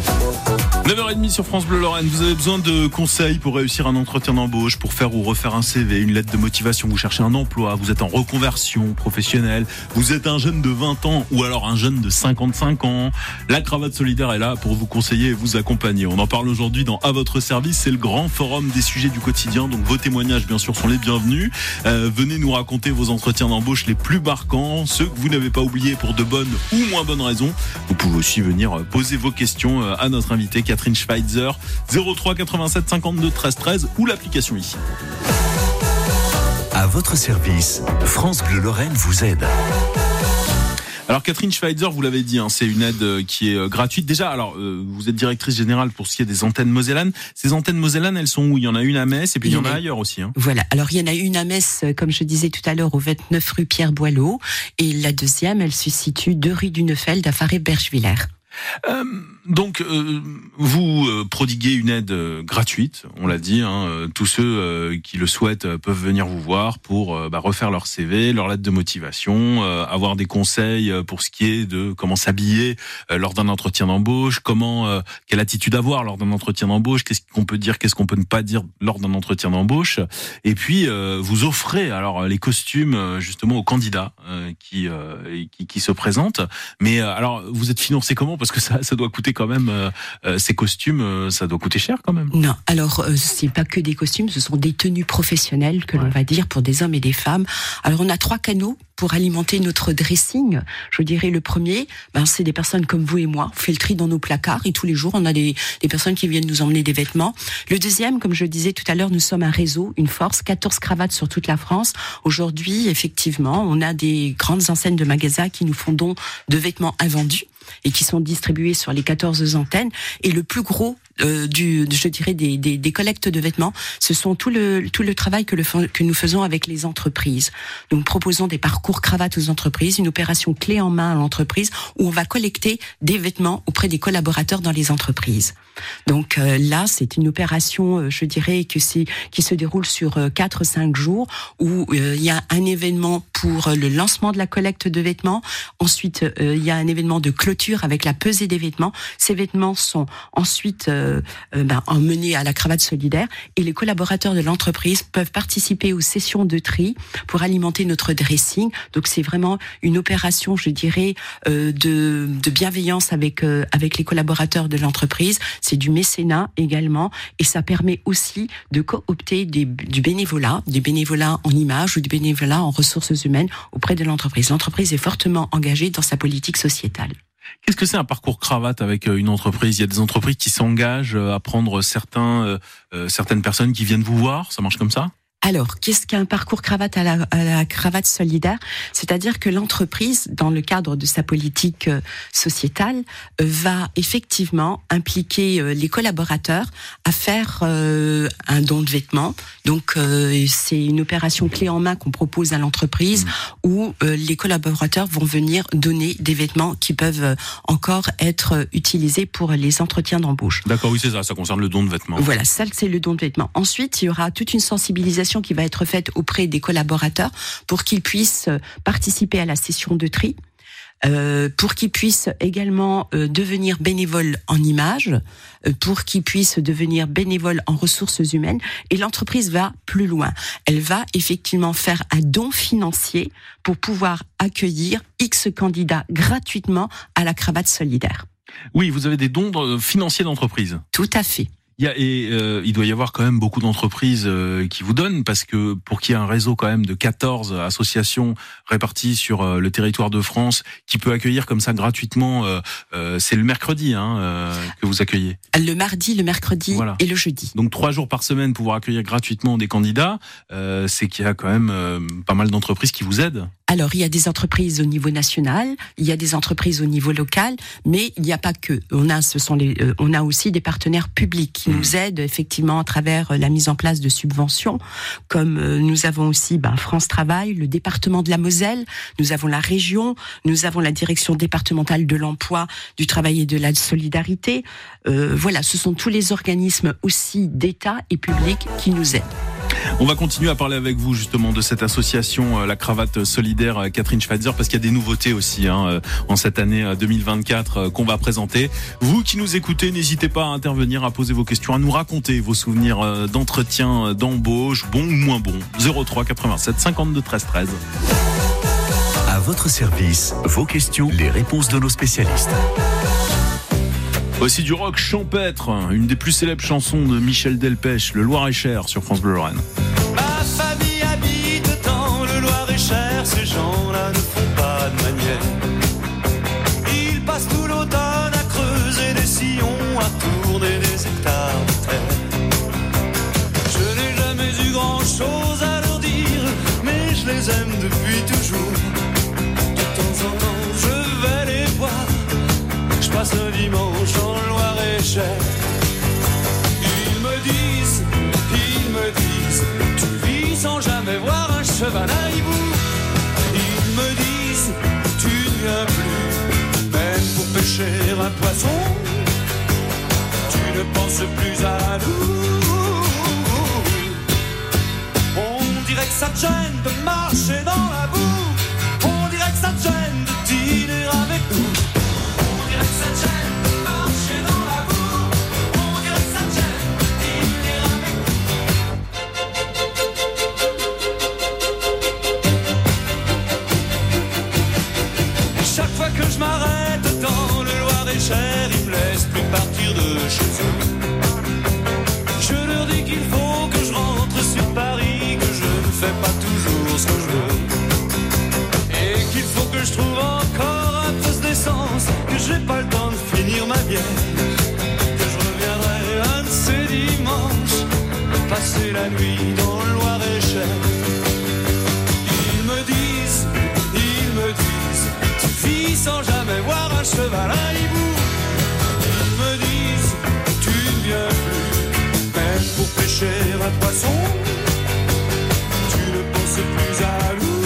Speaker 2: 9h30 sur France Bleu Lorraine. Vous avez besoin de conseils pour réussir un entretien d'embauche, pour faire ou refaire un CV, une lettre de motivation. Vous cherchez un emploi, vous êtes en reconversion professionnelle, vous êtes un jeune de 20 ans ou alors un jeune de 55 ans. La cravate solidaire est là pour vous conseiller et vous accompagner. On en parle aujourd'hui dans À votre service. C'est le grand forum des sujets du quotidien. Donc vos témoignages, bien sûr, sont les bienvenus. Euh, venez nous raconter vos entretiens d'embauche les plus marquants, ceux que vous n'avez pas oubliés pour de bonnes ou moins bonnes raisons. Vous pouvez aussi venir euh, poser vos questions euh, à notre invité Catherine Schweitzer 03 87 52 13 13 ou l'application ici.
Speaker 1: À votre service, France Bleu Lorraine vous aide.
Speaker 2: Alors Catherine Schweitzer, vous l'avez dit, hein, c'est une aide euh, qui est euh, gratuite. Déjà, alors euh, vous êtes directrice générale pour ce qui est des antennes mosellanes. Ces antennes mosellanes, elles sont où? Il y en a une à Metz et puis il y en a ailleurs aussi. Hein.
Speaker 4: Voilà. Alors, il y en a une à Metz, comme je disais tout à l'heure, au 29 rue Pierre Boileau. Et la deuxième, elle se situe deux rue du Neufeld à Faré-Bergevillers.
Speaker 2: Euh, donc, euh, vous euh, prodiguez une aide euh, gratuite, on l'a dit. Hein, tous ceux qui le souhaitent peuvent venir vous voir pour bah, refaire leur CV, leur lettre de motivation, euh, avoir des conseils pour ce qui est de comment s'habiller lors d'un entretien d'embauche, comment, quelle attitude avoir lors d'un entretien d'embauche, qu'est-ce qu'on peut dire, qu'est-ce qu'on peut ne pas dire lors d'un entretien d'embauche. Et puis, vous offrez alors les costumes justement aux candidats qui, qui qui se présentent. Mais alors, vous êtes financé comment? Parce que ça, ça doit coûter quand même euh, euh, ces costumes, euh, ça doit coûter cher quand même.
Speaker 4: Non, alors euh, c'est pas que des costumes, ce sont des tenues professionnelles que l'on va dire pour des hommes et des femmes. Alors on a trois canaux pour alimenter notre dressing. Je dirais le premier, ben, c'est des personnes comme vous et moi. On fait le tri dans nos placards et tous les jours on a des, des personnes qui viennent nous emmener des vêtements. Le deuxième, comme je disais tout à l'heure, nous sommes un réseau, une force, 14 cravates sur toute la France. Aujourd'hui, effectivement, on a des grandes enseignes de magasins qui nous font don de vêtements invendus et qui sont distribués sur les 14 antennes. Et le plus gros euh, du, je dirais, des, des, des collectes de vêtements, ce sont tout le, tout le travail que, le, que nous faisons avec les entreprises. Nous proposons des parcours cravates aux entreprises, une opération clé en main à l'entreprise où on va collecter des vêtements auprès des collaborateurs dans les entreprises. Donc euh, là, c'est une opération, euh, je dirais, que c'est qui se déroule sur euh, 4-5 jours où euh, il y a un événement pour le lancement de la collecte de vêtements. Ensuite, il y a un événement de clôture avec la pesée des vêtements. Ces vêtements sont ensuite ben, emmenés à la cravate solidaire et les collaborateurs de l'entreprise peuvent participer aux sessions de tri pour alimenter notre dressing. Donc c'est vraiment une opération, je dirais, euh, de, bienveillance avec euh, avec les collaborateurs de l'entreprise. C'est du mécénat également et ça permet aussi de coopter du bénévolat, du bénévolat en images ou du bénévolat en ressources humaines auprès de l'entreprise. L'entreprise est fortement engagée dans sa politique sociétale.
Speaker 2: Qu'est-ce que c'est un parcours cravate avec euh, une entreprise? Il y a des entreprises qui s'engagent euh, à prendre certains, euh, euh, certaines personnes qui viennent vous voir. Ça marche comme ça?
Speaker 4: Alors, qu'est-ce qu'un parcours cravate à la, à la cravate solidaire? C'est-à-dire que l'entreprise, dans le cadre de sa politique euh, sociétale, euh, va effectivement impliquer euh, les collaborateurs à faire euh, un don de vêtements. Donc, euh, c'est une opération clé en main qu'on propose à l'entreprise où euh, les collaborateurs vont venir donner des vêtements qui peuvent encore être utilisés pour les entretiens d'embauche.
Speaker 2: D'accord, oui, c'est ça. Ça concerne le don de vêtements.
Speaker 4: Voilà, ça c'est le don de vêtements. Ensuite, il y aura toute une sensibilisation qui va être faite auprès des collaborateurs pour qu'ils puissent euh, participer à la session de tri. euh, pour qu'ils puissent également euh, devenir bénévoles en images, euh, pour qu'ils puissent devenir bénévoles en ressources humaines. Et l'entreprise va plus loin. Elle va effectivement faire un don financier pour pouvoir accueillir X candidats gratuitement à la cravate solidaire.
Speaker 2: Oui, vous avez des dons financiers d'entreprise.
Speaker 4: Tout à fait.
Speaker 2: Il, y a, et, euh, il doit y avoir quand même beaucoup d'entreprises euh, qui vous donnent parce que pour qu'il y ait un réseau quand même de 14 associations réparties sur euh, le territoire de France qui peut accueillir comme ça gratuitement, c'est le mercredi hein, que vous accueillez.
Speaker 4: Le mardi, le mercredi
Speaker 2: Voilà.
Speaker 4: et le jeudi.
Speaker 2: Donc trois jours par semaine pouvoir accueillir gratuitement des candidats, c'est qu'il y a quand même pas mal d'entreprises qui vous aident.
Speaker 4: Alors, il y a des entreprises au niveau national, il y a des entreprises au niveau local, mais il n'y a pas que. On a, ce sont les, on a aussi des partenaires publics qui nous aident effectivement à travers euh, la mise en place de subventions, comme euh, nous avons aussi ben, France Travail, le département de la Moselle, nous avons la région, nous avons la direction départementale de l'emploi, du travail et de la solidarité. Euh, voilà, ce sont tous les organismes aussi d'État et publics qui nous aident.
Speaker 2: On va continuer à parler avec vous justement de cette association euh, La Cravate Solidaire euh, Catherine Schweitzer parce qu'il y a des nouveautés aussi hein, euh, en cette année euh, 2024 euh, qu'on va présenter. Vous qui nous écoutez, n'hésitez pas à intervenir, à poser vos questions, à nous raconter vos souvenirs d'entretien, d'embauche, bon ou moins bon. 03 87 52 13 13.
Speaker 1: À votre service, vos questions, les réponses de nos spécialistes.
Speaker 2: Aussi du rock champêtre, une des plus célèbres chansons de Michel Delpech, Le Loir-et-Cher sur France Bleu Lorraine.
Speaker 7: Ils me disent, ils me disent, tu vis sans jamais voir un cheval à hibou. Ils me disent, tu ne viens plus, même pour pêcher un poisson. Tu ne penses plus à nous. On dirait que ça te gêne de marcher dans un cheval à hibou. Ils me disent, tu ne viens plus, même pour pêcher un poisson. Tu ne penses plus à nous.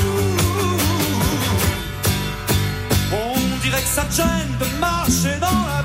Speaker 7: On dirait que ça te gêne de marcher dans la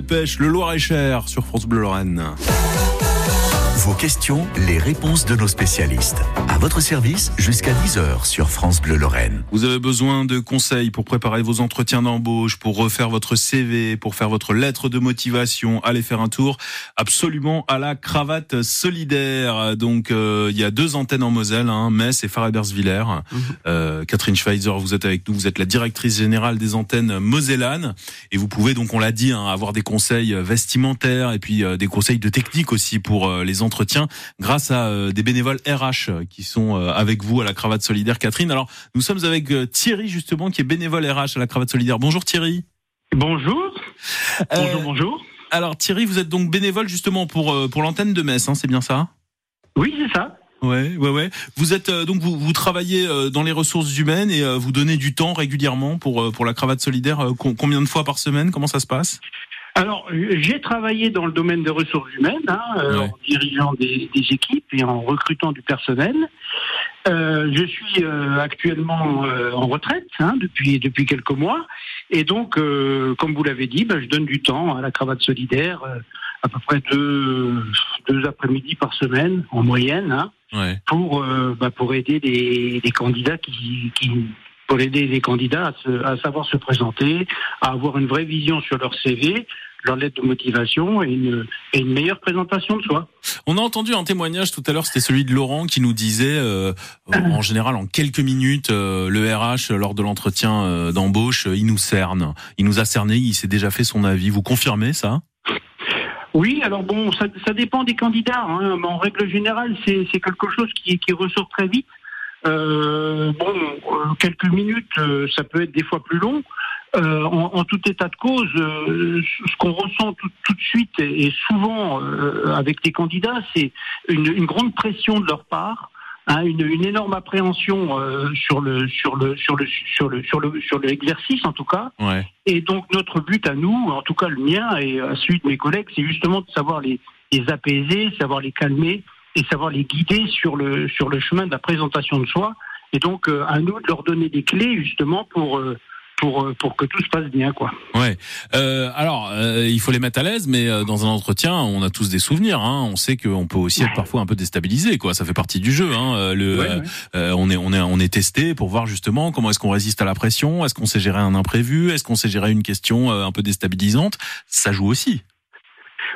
Speaker 2: Delpech, le Loir-et-Cher sur France Bleu Lorraine.
Speaker 1: Vos questions, les réponses de nos spécialistes. À votre service jusqu'à 10h sur France Bleu Lorraine.
Speaker 2: Vous avez besoin de conseils pour préparer vos entretiens d'embauche, pour refaire votre CV, pour faire votre lettre de motivation, allez faire un tour absolument à la cravate solidaire. Donc euh, il y a deux antennes en Moselle, hein, Metz et Farabersviller. Euh, Catherine Schweizer, vous êtes avec nous, vous êtes la directrice générale des antennes mosellanes et vous pouvez donc on l'a dit hein, avoir des conseils vestimentaires et puis euh, des conseils de technique aussi pour euh, les entretiens grâce à euh, des bénévoles RH qui sont euh, avec vous à la cravate solidaire Catherine. Alors nous sommes avec euh, Thierry justement qui est bénévole RH à la cravate solidaire. Bonjour Thierry.
Speaker 15: Bonjour.
Speaker 2: bonjour, bonjour. Alors Thierry, vous êtes donc bénévole justement pour euh, pour l'antenne de Metz, hein, c'est bien ça?
Speaker 15: Oui, c'est ça.
Speaker 2: Ouais, ouais, ouais. Vous êtes euh, donc vous, vous travaillez euh, dans les ressources humaines et euh, vous donnez du temps régulièrement pour euh, pour la cravate solidaire. euh, com- combien de fois par semaine? Comment ça se passe?
Speaker 15: Alors, j'ai travaillé dans le domaine des ressources humaines, hein, euh, en dirigeant des, des équipes et en recrutant du personnel. Euh, je suis euh, actuellement euh, en retraite hein, depuis depuis quelques mois, et donc, euh, comme vous l'avez dit, ben, je donne du temps à la cravate solidaire, euh, à peu près deux deux après-midi par semaine en moyenne. Hein,
Speaker 2: Ouais.
Speaker 15: pour bah, pour aider des, des candidats qui, qui pour aider les candidats à, se- à savoir se présenter, à avoir une vraie vision sur leur CV, leur lettre de motivation et une, et une meilleure présentation de soi.
Speaker 2: On a entendu un témoignage tout à l'heure, c'était celui de Laurent qui nous disait, euh, en général, en quelques minutes, euh, le RH lors de l'entretien euh, d'embauche, euh, il nous cerne, il nous a cerné, il s'est déjà fait son avis. Vous confirmez ça?
Speaker 15: Oui, alors bon, ça, ça dépend des candidats. Hein, mais en règle générale, c'est quelque chose qui, qui ressort très vite. Euh, bon, euh, quelques minutes, euh, ça peut être des fois plus long. Euh, en, en tout état de cause, euh, ce qu'on ressent tout, tout de suite et, et souvent euh, avec les candidats, c'est une, une grande pression de leur part. hein, une, une énorme appréhension euh, sur le sur le sur le sur le sur le sur l'exercice en tout cas
Speaker 2: Ouais.
Speaker 15: et donc notre but à nous, en tout cas le mien et à celui de mes collègues, c'est justement de savoir les, les apaiser, savoir les calmer et savoir les guider sur le sur le chemin de la présentation de soi. Et donc euh, à nous de leur donner des clés justement pour euh, pour euh, pour que tout se passe bien, quoi.
Speaker 5: Ouais. Euh, alors, euh, il faut les mettre à l'aise, mais dans un entretien, on a tous des souvenirs. Hein. On sait qu'on peut aussi être parfois un peu déstabilisé, quoi. Ça fait partie du jeu. Hein. Le,
Speaker 15: Ouais, ouais.
Speaker 5: euh, on est, on est, on est testé pour voir justement comment est-ce qu'on résiste à la pression. Est-ce qu'on sait gérer un imprévu? Est-ce qu'on sait gérer une question un peu déstabilisante? Ça joue aussi.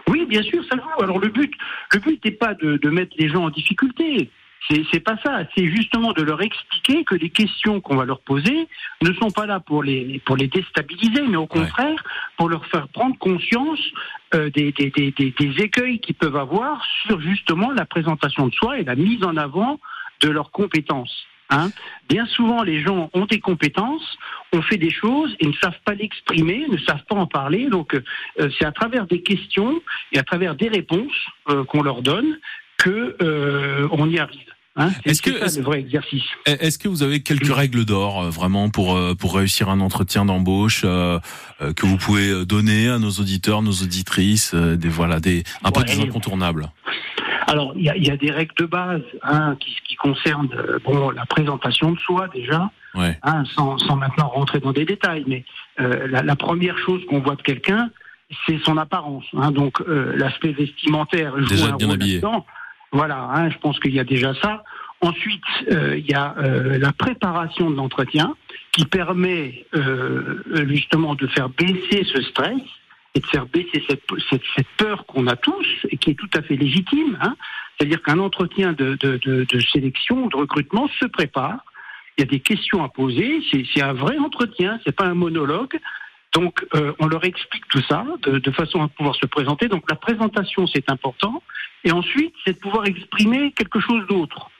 Speaker 15: Oui, bien sûr, ça joue. Alors le but, le but n'est pas de, de mettre les gens en difficulté. C'est, pas ça. C'est justement de leur expliquer que les questions qu'on va leur poser ne sont pas là pour les pour les déstabiliser, mais au contraire pour leur faire prendre conscience euh, des, des, des, des, des écueils qu'ils peuvent avoir sur justement la présentation de soi et la mise en avant de leurs compétences. Hein. Bien souvent, les gens ont des compétences, ont fait des choses et ne savent pas l'exprimer, ne savent pas en parler. Donc, euh, c'est à travers des questions et à travers des réponses euh, qu'on leur donne que euh, on y arrive. Hein.
Speaker 5: Est-ce que-
Speaker 15: ça le vrai exercice.
Speaker 5: Est-ce que vous avez quelques règles d'or euh, vraiment pour euh, pour réussir un entretien d'embauche euh, que vous pouvez donner à nos auditeurs, nos auditrices, des voilà des un peu des incontournables.
Speaker 15: Alors, il y a, il y a des règles de base hein, qui, qui concernent bon, la présentation de soi déjà,
Speaker 5: Ouais.
Speaker 15: hein, sans, sans maintenant rentrer dans des détails. Mais euh, la, la première chose qu'on voit de quelqu'un, c'est son apparence. Hein, donc, euh, l'aspect vestimentaire joue
Speaker 5: Déjà
Speaker 15: un
Speaker 5: bien
Speaker 15: rôle
Speaker 5: habillé.
Speaker 15: Voilà, hein, je pense qu'il y a déjà ça. Ensuite, euh, il y a euh, la préparation de l'entretien qui permet euh, justement de faire baisser ce stress et de faire baisser cette, cette, peur qu'on a tous et qui est tout à fait légitime. Hein. C'est-à-dire qu'un entretien de, de, de, de sélection, de recrutement se prépare. Il y a des questions à poser. C'est c'est un vrai entretien. C'est pas un monologue. Donc, euh, on leur explique tout ça de, de façon à pouvoir se présenter. Donc, la présentation, c'est important. Et ensuite, c'est de pouvoir exprimer quelque chose d'autre.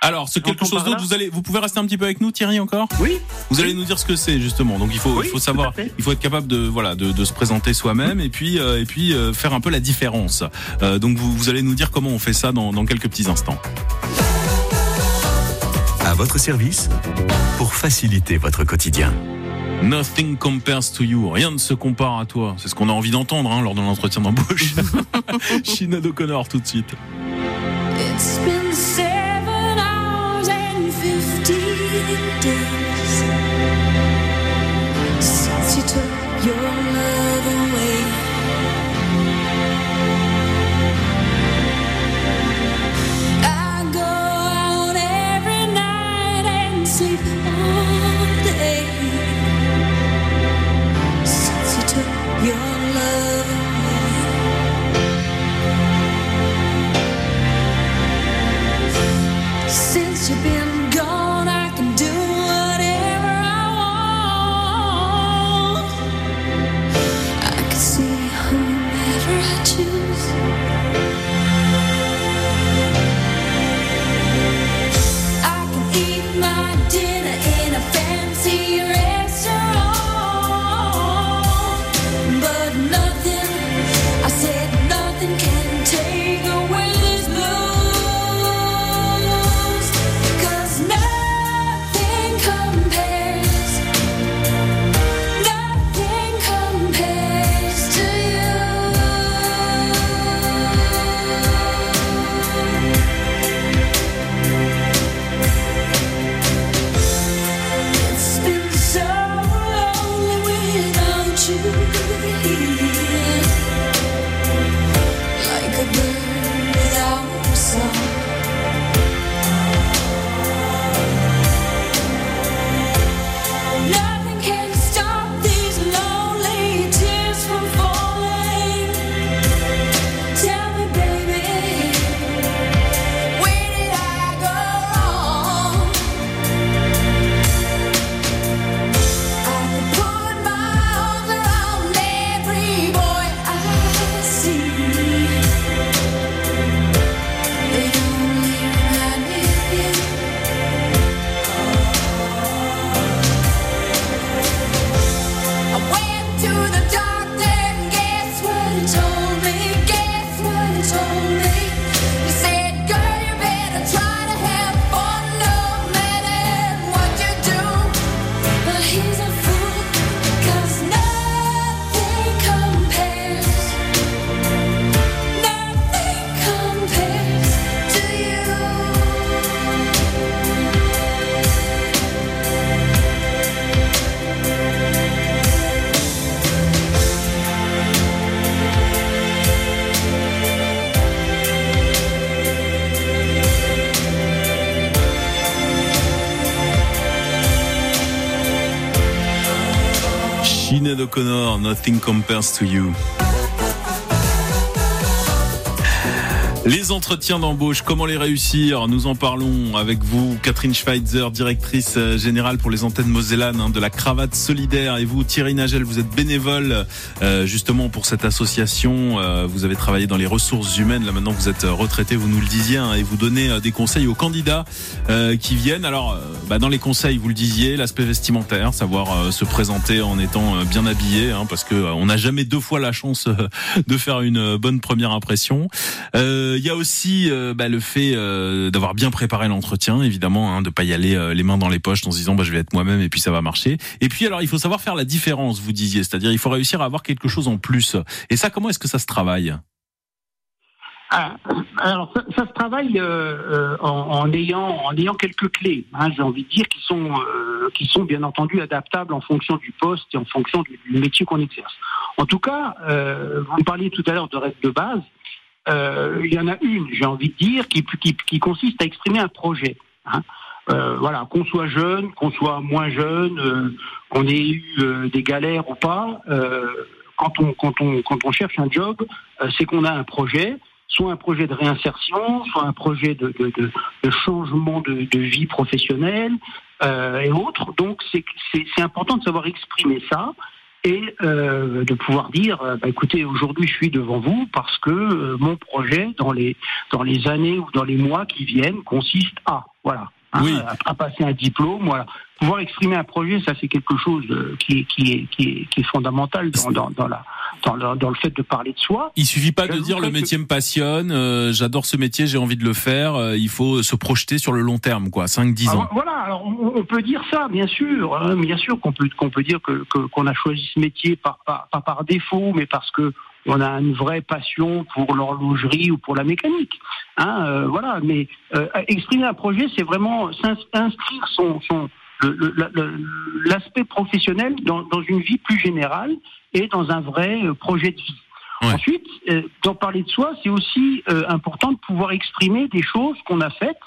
Speaker 5: Alors, ce quelque chose d'autre, vous allez, vous pouvez rester un petit peu avec nous, Thierry, encore?
Speaker 15: Oui.
Speaker 5: Vous allez nous dire ce que c'est justement. Donc, il faut, il faut savoir, il faut être capable de, voilà, de, de se présenter soi-même et puis, euh, et puis euh, faire un peu la différence. Euh, donc, vous, vous allez nous dire comment on fait ça dans, dans quelques petits instants.
Speaker 1: À votre service pour faciliter votre quotidien.
Speaker 5: Nothing compares to you. Rien ne se compare à toi. C'est ce qu'on a envie d'entendre hein, lors de l'entretien d'embauche. <laughs> Sinead O'Connor tout de suite.
Speaker 16: Nothing Compares to You.
Speaker 2: Les entretiens d'embauche, comment les réussir Nous en parlons avec vous, Catherine Schweitzer, directrice euh, générale pour les antennes Mosellanes hein, de la Cravate Solidaire. Et vous, Thierry Nagel, vous êtes bénévole euh, justement pour cette association. Euh, vous avez travaillé dans les ressources humaines. Là maintenant, vous êtes retraité, vous nous le disiez, hein, et vous donnez des conseils aux candidats qui viennent. Alors, bah, dans les conseils, vous le disiez, l'aspect vestimentaire, savoir se présenter en étant bien habillé, hein, parce que on n'a jamais deux fois la chance de faire une bonne première impression. Il y a aussi euh, bah, le fait euh, d'avoir bien préparé l'entretien, évidemment, hein, de pas y aller euh, les mains dans les poches en se disant bah, je vais être moi-même et puis ça va marcher. Et puis alors il faut savoir faire la différence, vous disiez, c'est-à-dire il faut réussir à avoir quelque chose en plus. Et ça, comment est-ce que ça se travaille?
Speaker 15: Ah, alors ça, se travaille euh, euh, en, ayant en ayant quelques clés, hein, j'ai envie de dire, qui sont euh, qui sont bien entendu adaptables en fonction du poste et en fonction du, métier qu'on exerce. En tout cas, euh, vous parliez tout à l'heure de règles de base. Euh, il y en a une, j'ai envie de dire, qui, consiste à exprimer un projet. hein. Euh, voilà, qu'on soit jeune, qu'on soit moins jeune, euh, qu'on ait eu des galères ou pas, quand on cherche un job, c'est qu'on a un projet, soit un projet de réinsertion, soit un projet de changement de, vie professionnelle et autres. Donc c'est important de savoir exprimer ça et euh, de pouvoir dire euh, bah, écoutez aujourd'hui je suis devant vous parce que euh, mon projet dans les dans les années ou dans les mois qui viennent consiste à voilà hein, à, à passer un diplôme voilà pouvoir exprimer un projet ça c'est quelque chose euh, qui est qui est qui est, qui est fondamental dans dans, dans la dans le, dans le fait de parler de soi
Speaker 2: Il suffit pas de dire le
Speaker 15: que-
Speaker 2: métier me passionne, euh, j'adore ce métier, j'ai envie de le faire. euh, il faut se projeter sur le long terme, quoi, 5-10 ans.
Speaker 15: Alors, voilà, alors on, on peut dire ça, bien sûr, hein, bien sûr qu'on peut qu'on peut dire que qu'on a choisi ce métier par, par- pas par défaut, mais parce que on a une vraie passion pour l'horlogerie ou pour la mécanique. Hein, euh, voilà, mais euh, exprimer un projet, c'est vraiment inscrire son l'aspect professionnel dans, dans une vie plus générale et dans un vrai euh, projet de vie. Ensuite, euh, d'en parler de soi, c'est aussi important de pouvoir exprimer des choses qu'on a faites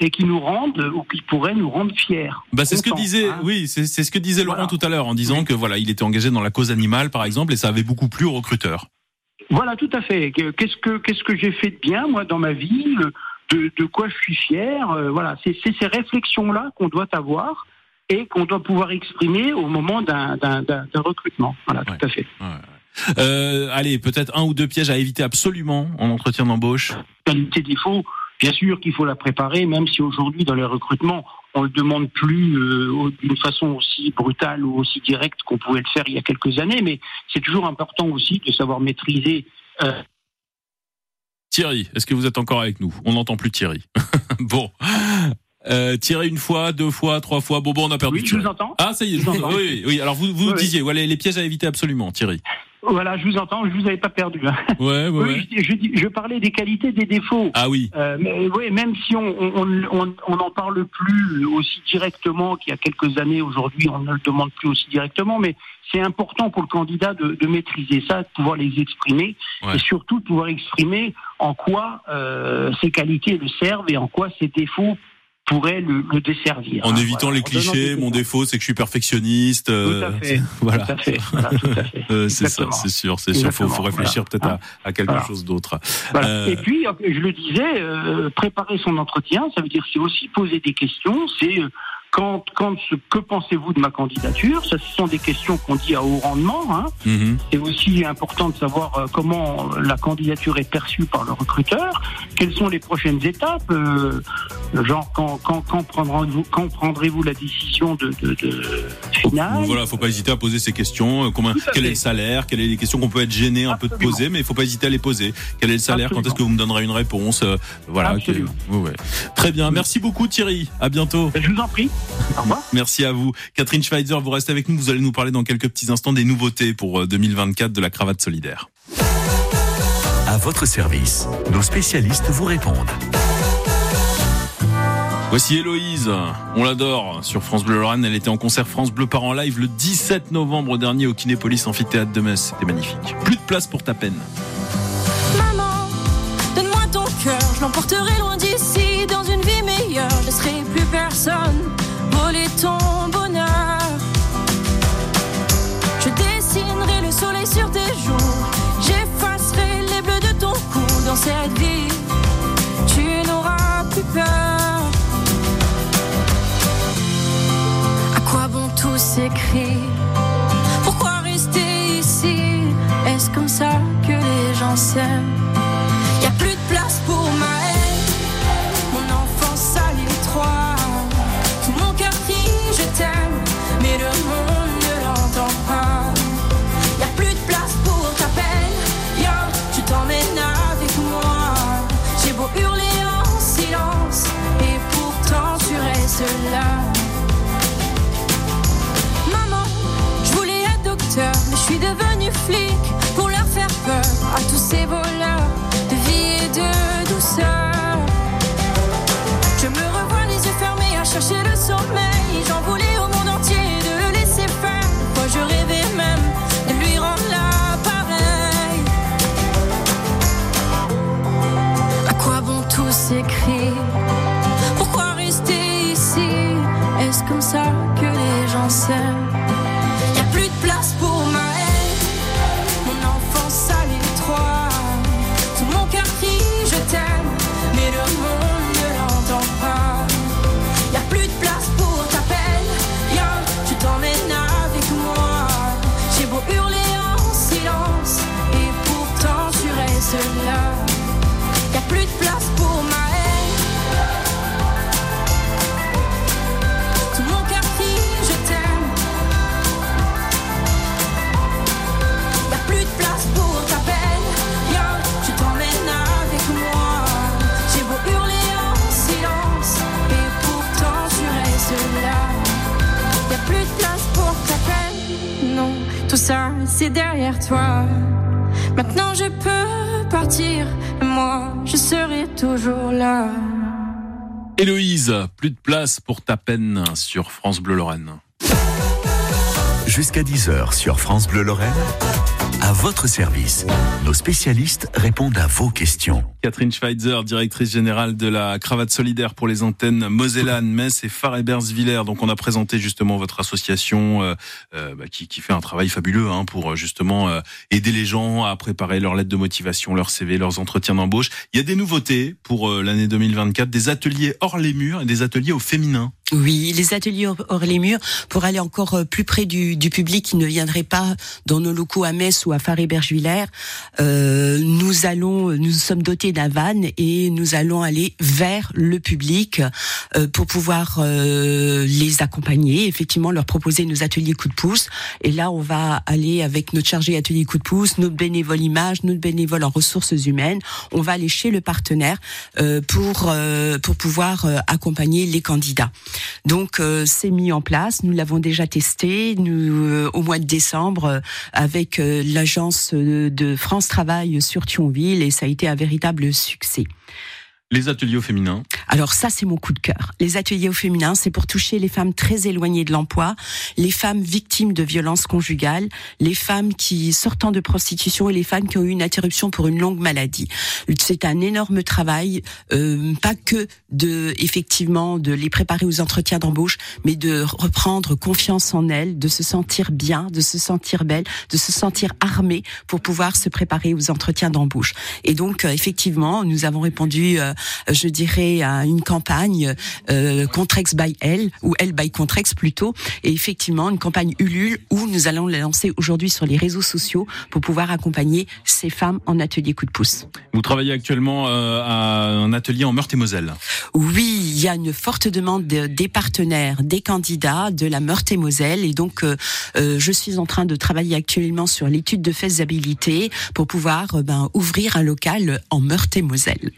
Speaker 15: et qui nous rendent ou qui pourraient nous rendre fiers.
Speaker 2: Bah, c'est ce que disait,
Speaker 15: hein.
Speaker 2: oui, c'est ce que disait Laurent tout à l'heure en disant que voilà, il était engagé dans la cause animale, par exemple, et ça avait beaucoup plu aux recruteurs.
Speaker 15: Voilà, tout à fait. Que- Qu'est-ce que qu'est-ce que j'ai fait de bien moi dans ma vie euh, de, de quoi je suis fier euh, Voilà, c'est ces réflexions là qu'on doit avoir et qu'on doit pouvoir exprimer au moment d'un recrutement. Voilà, tout à fait.
Speaker 2: Euh, allez, peut-être un ou deux pièges à éviter absolument en entretien d'embauche.
Speaker 15: qualité défaut, bien sûr qu'il faut la préparer, même si aujourd'hui dans les recrutements, on le demande plus euh, d'une façon aussi brutale ou aussi directe qu'on pouvait le faire il y a quelques années, mais c'est toujours important aussi de savoir maîtriser. euh,
Speaker 2: Thierry, est-ce que vous êtes encore avec nous? On n'entend plus Thierry. <laughs> bon. Euh, une fois, deux fois, trois fois. Bon, bon, on a perdu.
Speaker 15: Oui, je vous entends.
Speaker 2: Ah, ça y est.
Speaker 15: Je vous entends.
Speaker 2: oui, oui. Alors vous, vous
Speaker 15: Oui, oui.
Speaker 2: disiez, voilà, les pièges à éviter absolument, Thierry.
Speaker 15: Voilà, je vous entends, je vous avais pas perdu. hein.
Speaker 2: Ouais, ouais, <laughs>
Speaker 15: Oui,
Speaker 2: ouais.
Speaker 15: je, je dis- je parlais des qualités, des défauts.
Speaker 2: Ah oui.
Speaker 15: Euh, mais oui, même si on on on on n'en parle plus aussi directement qu'il y a quelques années, aujourd'hui on ne le demande plus aussi directement, mais c'est important pour le candidat de, de maîtriser ça, de pouvoir les exprimer
Speaker 2: Ouais.
Speaker 15: et surtout de pouvoir exprimer en quoi euh, ses qualités le servent et en quoi ses défauts pourraient le, le desservir.
Speaker 2: En
Speaker 15: hein,
Speaker 2: évitant
Speaker 15: voilà.
Speaker 2: les
Speaker 15: En
Speaker 2: clichés, mon défaut, c'est que je suis perfectionniste. euh,
Speaker 15: Tout à fait.
Speaker 2: Voilà.
Speaker 15: Tout à fait. Voilà, tout à fait.
Speaker 2: Euh, c'est ça, c'est sûr, c'est sûr. Faut, faut réfléchir peut-être à, à quelque chose d'autre.
Speaker 15: Voilà.
Speaker 2: Euh,
Speaker 15: Et puis, euh, je le disais, euh, préparer son entretien, ça veut dire c'est aussi poser des questions. C'est euh, quand, quand que pensez-vous de ma candidature? Ça, ce sont des questions qu'on dit à haut rendement. Hein.
Speaker 2: mhm.
Speaker 15: C'est aussi important de savoir euh, comment la candidature est perçue par le recruteur. Quelles sont les prochaines étapes euh, Genre, quand, quand, quand prendrez-vous prendrez-vous la décision de, de, de finale?
Speaker 2: Voilà, faut pas hésiter à poser ces questions. Euh, Combien, quel est le salaire Quelles sont les questions qu'on peut être gêné un peu de poser, mais il faut pas hésiter à les poser. Quel est le salaire Quand est-ce que vous me donnerez une réponse Voilà. que- ouais. Très bien. Merci beaucoup Thierry. À bientôt.
Speaker 15: Je vous en prie. Au revoir.
Speaker 2: Merci à vous. Catherine Schweitzer, vous restez avec nous. Vous allez nous parler dans quelques petits instants des nouveautés pour euh, 2024 de la cravate solidaire.
Speaker 1: À votre service, nos spécialistes vous répondent.
Speaker 2: Voici Héloïse, on l'adore sur France Bleu Lorraine. Elle était en concert France Bleu par en live le 17 novembre dernier au Kinépolis Amphithéâtre de Metz. C'était magnifique. Plus de place pour ta peine.
Speaker 5: Maman, donne-moi ton cœur, je l'emporterai loin d'ici, ça que les gens s'aiment c'est derrière toi. Maintenant je peux partir, et moi je serai toujours là.
Speaker 2: Héloïse, plus de place pour ta peine sur France Bleu Lorraine.
Speaker 1: Jusqu'à 10h sur France Bleu Lorraine. Votre service, nos spécialistes répondent à vos questions.
Speaker 2: Catherine Schweitzer, directrice générale de la Cravate Solidaire pour les antennes Mosellane, Metz et Far-Ebersviller. Donc on a présenté justement votre association euh, euh, bah, qui, qui fait un travail fabuleux hein, pour euh, justement euh, aider les gens à préparer leurs lettres de motivation, leur CV, leurs entretiens d'embauche. Il y a des nouveautés pour euh, l'année 2024, des ateliers hors les murs et des ateliers au féminin.
Speaker 4: Oui, les ateliers hors les murs pour aller encore plus près du, du public qui ne viendrait pas dans nos locaux à Metz ou à Far-Ebergevillers. Euh, nous allons, nous sommes dotés d'un van et nous allons aller vers le public euh, pour pouvoir euh, les accompagner, effectivement leur proposer nos ateliers coup de pouce. Et là, on va aller avec notre chargé atelier coup de pouce, notre bénévole image, notre bénévole en ressources humaines. On va aller chez le partenaire pour pour pouvoir accompagner les candidats. Donc c'est mis en place. Nous l'avons déjà testé nous, au mois de décembre avec euh, euh, de France Travail sur Thionville et ça a été un véritable succès.
Speaker 2: Les ateliers au féminin.
Speaker 4: Alors ça, c'est mon coup de cœur. Les ateliers au féminin, c'est pour toucher les femmes très éloignées de l'emploi, les femmes victimes de violences conjugales, les femmes qui sortant de prostitution et les femmes qui ont eu une interruption pour une longue maladie. C'est un énorme travail, euh, pas que de effectivement de les préparer aux entretiens d'embauche, mais de reprendre confiance en elles, de se sentir bien, de se sentir belle, de se sentir armée pour pouvoir se préparer aux entretiens d'embauche. Et donc euh, effectivement, nous avons répondu, euh, je dirais, à une campagne euh, Contrex by Elle ou Elle by Contrex plutôt, et effectivement une campagne Ulule où nous allons la lancer aujourd'hui sur les réseaux sociaux pour pouvoir accompagner ces femmes en atelier coup de pouce.
Speaker 2: Vous travaillez actuellement euh, à un atelier en Meurthe-et-Moselle.
Speaker 4: Oui, il y a une forte demande de- des partenaires, des candidats de la Meurthe-et-Moselle, et donc euh, euh, je suis en train de travailler actuellement sur l'étude de faisabilité pour pouvoir euh, ben, ouvrir un local en Meurthe-et-Moselle.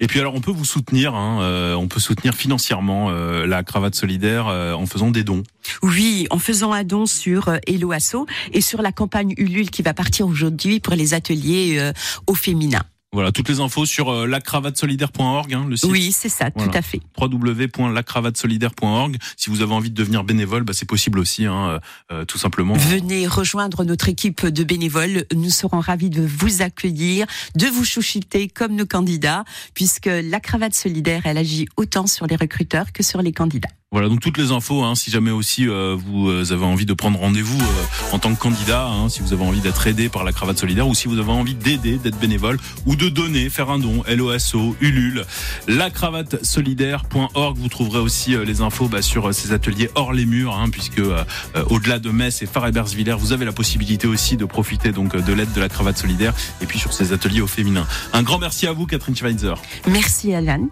Speaker 2: Et puis alors on peut vous soutenir, hein, euh, on peut soutenir financièrement euh, la cravate solidaire euh, en faisant des dons.
Speaker 4: Oui, en faisant un don sur euh, Hello Asso et sur la campagne Ulule qui va partir aujourd'hui pour les ateliers euh, au féminin.
Speaker 2: Voilà, toutes les infos sur euh, lacravatesolidaire.org, hein, le site.
Speaker 4: Oui, c'est ça, tout à fait.
Speaker 2: www.lacravatesolidaire.org. Si vous avez envie de devenir bénévole, bah, c'est possible aussi, hein, euh, tout simplement.
Speaker 4: Venez rejoindre notre équipe de bénévoles. Nous serons ravis de vous accueillir, de vous chouchouter comme nos candidats, puisque la cravate solidaire, elle agit autant sur les recruteurs que sur les candidats.
Speaker 2: Voilà, donc toutes les infos, hein, si jamais aussi euh, vous euh, avez envie de prendre rendez-vous euh, en tant que candidat, si vous avez envie d'être aidé par la cravate solidaire ou si vous avez envie d'aider, d'être bénévole ou de de donner, faire un don, LOSO, Ulule, lacravatesolidaire.org. Vous trouverez aussi euh, les infos bah, sur euh, ces ateliers hors les murs, hein, puisque euh, au-delà de Metz et Far-Ebersvillers, vous avez la possibilité aussi de profiter donc de l'aide de la cravate solidaire et puis sur ces ateliers au féminin. Un grand merci à vous, Catherine Schweitzer.
Speaker 4: Merci Alan.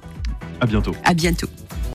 Speaker 2: À bientôt.
Speaker 4: À bientôt.